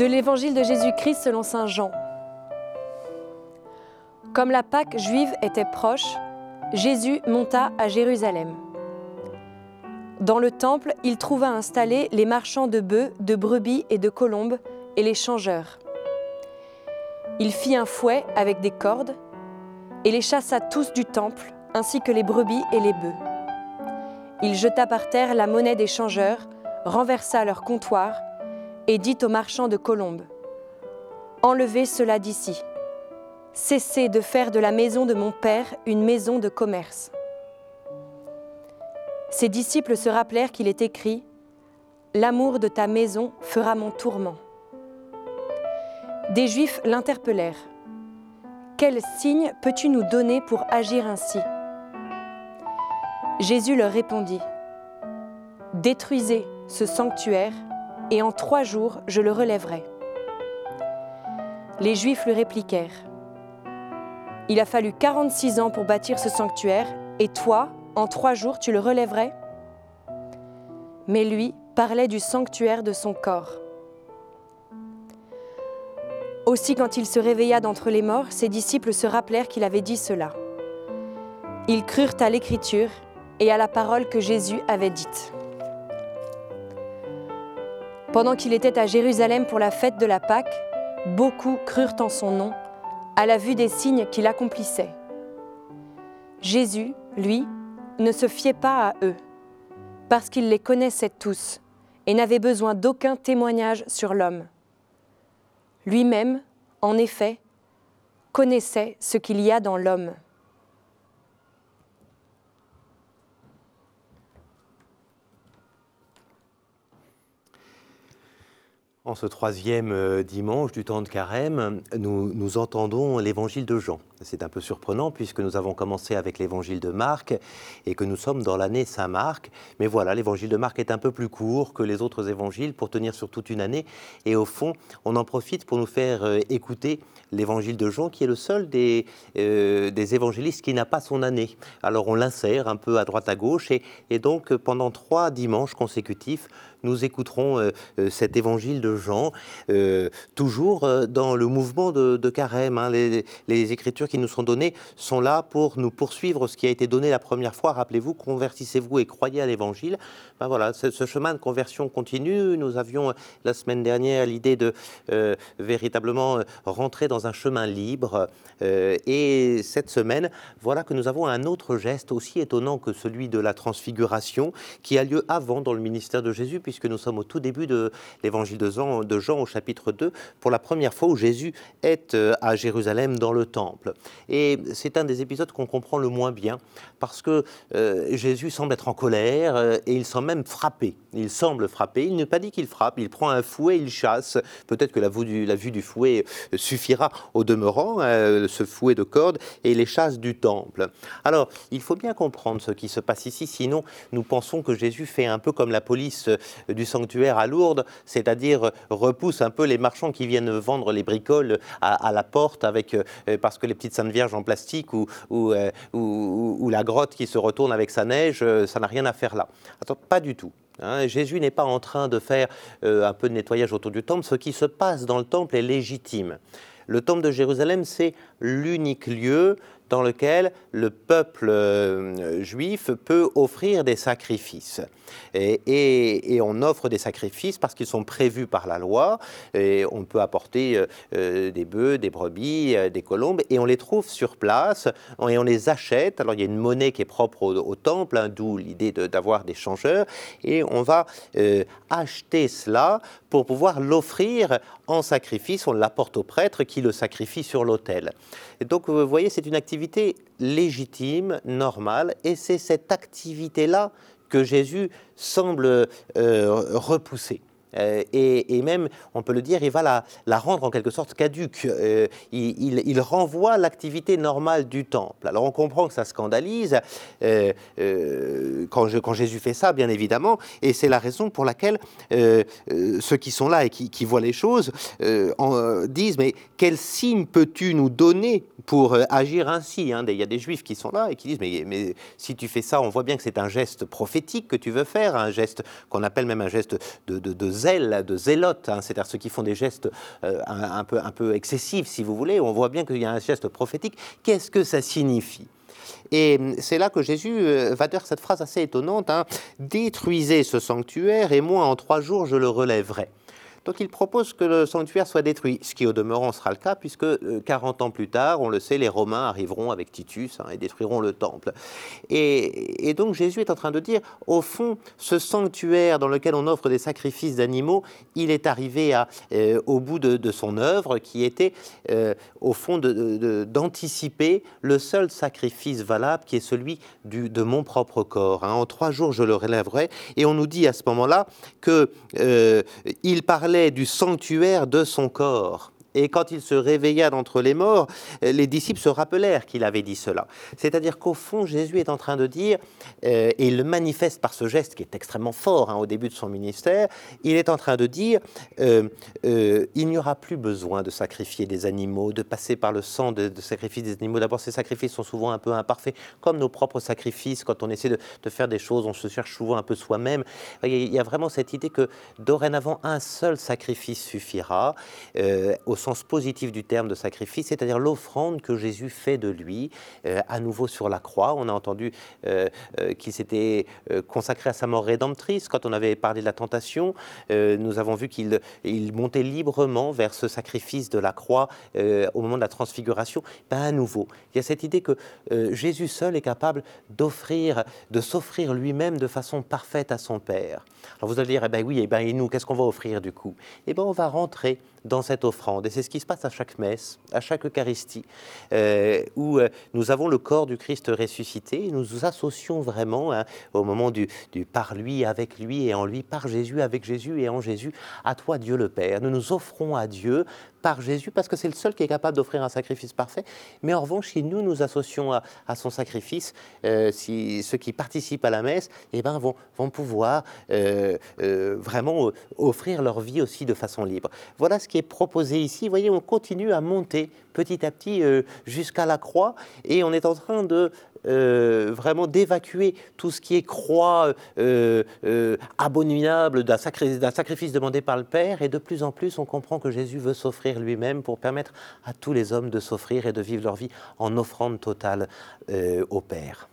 De l'évangile de Jésus-Christ selon Saint Jean. Comme la Pâque juive était proche, Jésus monta à Jérusalem. Dans le temple, il trouva installés les marchands de bœufs, de brebis et de colombes, et les changeurs. Il fit un fouet avec des cordes, et les chassa tous du temple, ainsi que les brebis et les bœufs. Il jeta par terre la monnaie des changeurs, renversa leur comptoir, et dit aux marchands de colombes Enlevez cela d'ici. Cessez de faire de la maison de mon Père une maison de commerce. Ses disciples se rappelèrent qu'il est écrit L'amour de ta maison fera mon tourment. Des Juifs l'interpellèrent. Quel signe peux-tu nous donner pour agir ainsi? Jésus leur répondit Détruisez ce sanctuaire et en trois jours je le relèverai. Les Juifs lui répliquèrent, Il a fallu 46 ans pour bâtir ce sanctuaire, et toi, en trois jours, tu le relèverais? Mais lui parlait du sanctuaire de son corps. Aussi quand il se réveilla d'entre les morts, ses disciples se rappelèrent qu'il avait dit cela. Ils crurent à l'écriture et à la parole que Jésus avait dite. Pendant qu'il était à Jérusalem pour la fête de la Pâque, beaucoup crurent en son nom, à la vue des signes qu'il accomplissait. Jésus, lui, ne se fiait pas à eux, parce qu'il les connaissait tous et n'avait besoin d'aucun témoignage sur l'homme. Lui-même, en effet, connaissait ce qu'il y a dans l'homme. En ce troisième euh, dimanche du temps de carême, nous, nous entendons l'évangile de Jean. C'est un peu surprenant puisque nous avons commencé avec l'évangile de Marc et que nous sommes dans l'année Saint-Marc. Mais voilà, l'évangile de Marc est un peu plus court que les autres évangiles pour tenir sur toute une année. Et au fond, on en profite pour nous faire euh, écouter l'évangile de Jean qui est le seul des, euh, des évangélistes qui n'a pas son année. Alors on l'insère un peu à droite à gauche et, donc pendant trois dimanches consécutifs, nous écouterons euh, cet évangile de Jean, toujours dans le mouvement de, carême. Hein. Les, les, écritures qui nous sont données sont là pour nous poursuivre ce qui a été donné la première fois. Rappelez-vous, convertissez-vous et croyez à l'évangile. Ben voilà, ce chemin de conversion continue. Nous avions la semaine dernière l'idée de véritablement rentrer dans un chemin libre. et cette semaine, voilà que nous avons un autre geste aussi étonnant que celui de la transfiguration qui a lieu avant dans le ministère de Jésus puisque nous sommes au tout début de l'évangile de Jean, au chapitre 2, pour la première fois où Jésus est euh, à Jérusalem dans le temple. Et c'est un des épisodes qu'on comprend le moins bien, parce que euh, Jésus semble être en colère euh, et il semble même frapper. Il semble frapper, il ne pas dit qu'il frappe, il prend un fouet, il chasse. Peut-être que la vue, du, fouet suffira au demeurant, ce fouet de corde, et les chasse du temple. Alors, il faut bien comprendre ce qui se passe ici, sinon nous pensons que Jésus fait un peu comme la police du sanctuaire à Lourdes, c'est-à-dire repousse un peu les marchands qui viennent vendre les bricoles à, la porte euh, parce que les petites Saintes Vierges en plastique ou, euh, ou, ou, la grotte qui se retourne avec sa neige, euh, ça n'a rien à faire là. Attends, pas du tout. Hein. Jésus n'est pas en train de faire un peu de nettoyage autour du temple. Ce qui se passe dans le temple est légitime. Le temple de Jérusalem, c'est l'unique lieu dans lequel le peuple euh, juif peut offrir des sacrifices. Et, on offre des sacrifices parce qu'ils sont prévus par la loi. Et on peut apporter euh, euh, des bœufs, des brebis, des colombes, et on les trouve sur place et on les achète. Alors il y a une monnaie qui est propre au, temple, hein, d'où l'idée d'avoir des changeurs. Et on va acheter cela pour pouvoir l'offrir en sacrifice. On l'apporte au prêtre qui le sacrifie sur l'autel. Et donc vous voyez, c'est une activité légitime, normale, et c'est cette activité-là que Jésus semble euh, repousser. Euh, et, même, on peut le dire, il va la, rendre en quelque sorte caduque. Euh, il, renvoie l'activité normale du temple. Alors on comprend que ça scandalise euh, quand, Jésus fait ça, bien évidemment, et c'est la raison pour laquelle ceux qui sont là et qui, voient les choses en, disent, mais quel signe peux-tu nous donner pour agir ainsi hein? Il y a des juifs qui sont là et qui disent, mais, mais si tu fais ça, on voit bien que c'est un geste prophétique que tu veux faire, un geste qu'on appelle même un geste de, de, de zèle, de zélote, hein, c'est-à-dire ceux qui font des gestes un, peu, un peu excessifs, si vous voulez. On voit bien qu'il y a un geste prophétique. Qu'est-ce que ça signifie? Et c'est là que Jésus va dire cette phrase assez étonnante, hein, Détruisez ce sanctuaire et moi en trois jours je le relèverai. Donc il propose que le sanctuaire soit détruit, ce qui au demeurant sera le cas, puisque 40 euh, ans plus tard, on le sait, les Romains arriveront avec Titus hein, et détruiront le temple. Et, donc Jésus est en train de dire, au fond, ce sanctuaire dans lequel on offre des sacrifices d'animaux, il est arrivé euh, au bout de, son œuvre, qui était, euh, au fond, d'anticiper le seul sacrifice valable, qui est celui de mon propre corps. Hein. En trois jours, je le relèverai. Et on nous dit à ce moment-là que parlait du sanctuaire de son corps. Et quand il se réveilla d'entre les morts, les disciples se rappelèrent qu'il avait dit cela. C'est-à-dire qu'au fond, Jésus est en train de dire, euh, et il le manifeste par ce geste qui est extrêmement fort hein, au début de son ministère, il est en train de dire, euh, euh, il n'y aura plus besoin de sacrifier des animaux, de passer par le sang de, de sacrifier des animaux. D'abord, ces sacrifices sont souvent un peu imparfaits, comme nos propres sacrifices. Quand on essaie de, de faire des choses, on se cherche souvent un peu soi-même. Il y a vraiment cette idée que dorénavant, un seul sacrifice suffira. au sens positif du terme de sacrifice, c'est-à-dire l'offrande que Jésus fait de lui euh, à nouveau sur la croix. On a entendu euh, euh, qu'il s'était consacré à sa mort rédemptrice quand on avait parlé de la tentation. nous avons vu qu'il il montait librement vers ce sacrifice de la croix au moment de la transfiguration. Ben, à nouveau, il y a cette idée que Jésus seul est capable d'offrir, de s'offrir lui-même de façon parfaite à son Père. Alors vous allez dire, eh ben oui, eh ben et nous, qu'est-ce qu'on va offrir du coup? Eh ben on va rentrer dans cette offrande. Et c'est ce qui se passe à chaque messe, à chaque Eucharistie, euh, où euh, nous avons le corps du Christ ressuscité. Et nous nous associons vraiment hein, au moment du, du, par lui, avec lui et en lui, par Jésus, avec Jésus et en Jésus, à toi Dieu le Père. Nous nous offrons à Dieu par Jésus parce que c'est le seul qui est capable d'offrir un sacrifice parfait. Mais en revanche, si nous nous associons à, son sacrifice, euh, si ceux qui participent à la messe eh ben, vont, vont pouvoir euh, euh, vraiment offrir leur vie aussi de façon libre. Voilà ce qui est proposé ici. Vous voyez, on continue à monter petit à petit jusqu'à la croix et on est en train de euh, vraiment d'évacuer tout ce qui est croix euh, euh, abominable d'un sacrifice demandé par le Père. Et de plus en plus, on comprend que Jésus veut s'offrir lui-même pour permettre à tous les hommes de s'offrir et de vivre leur vie en offrande totale au Père.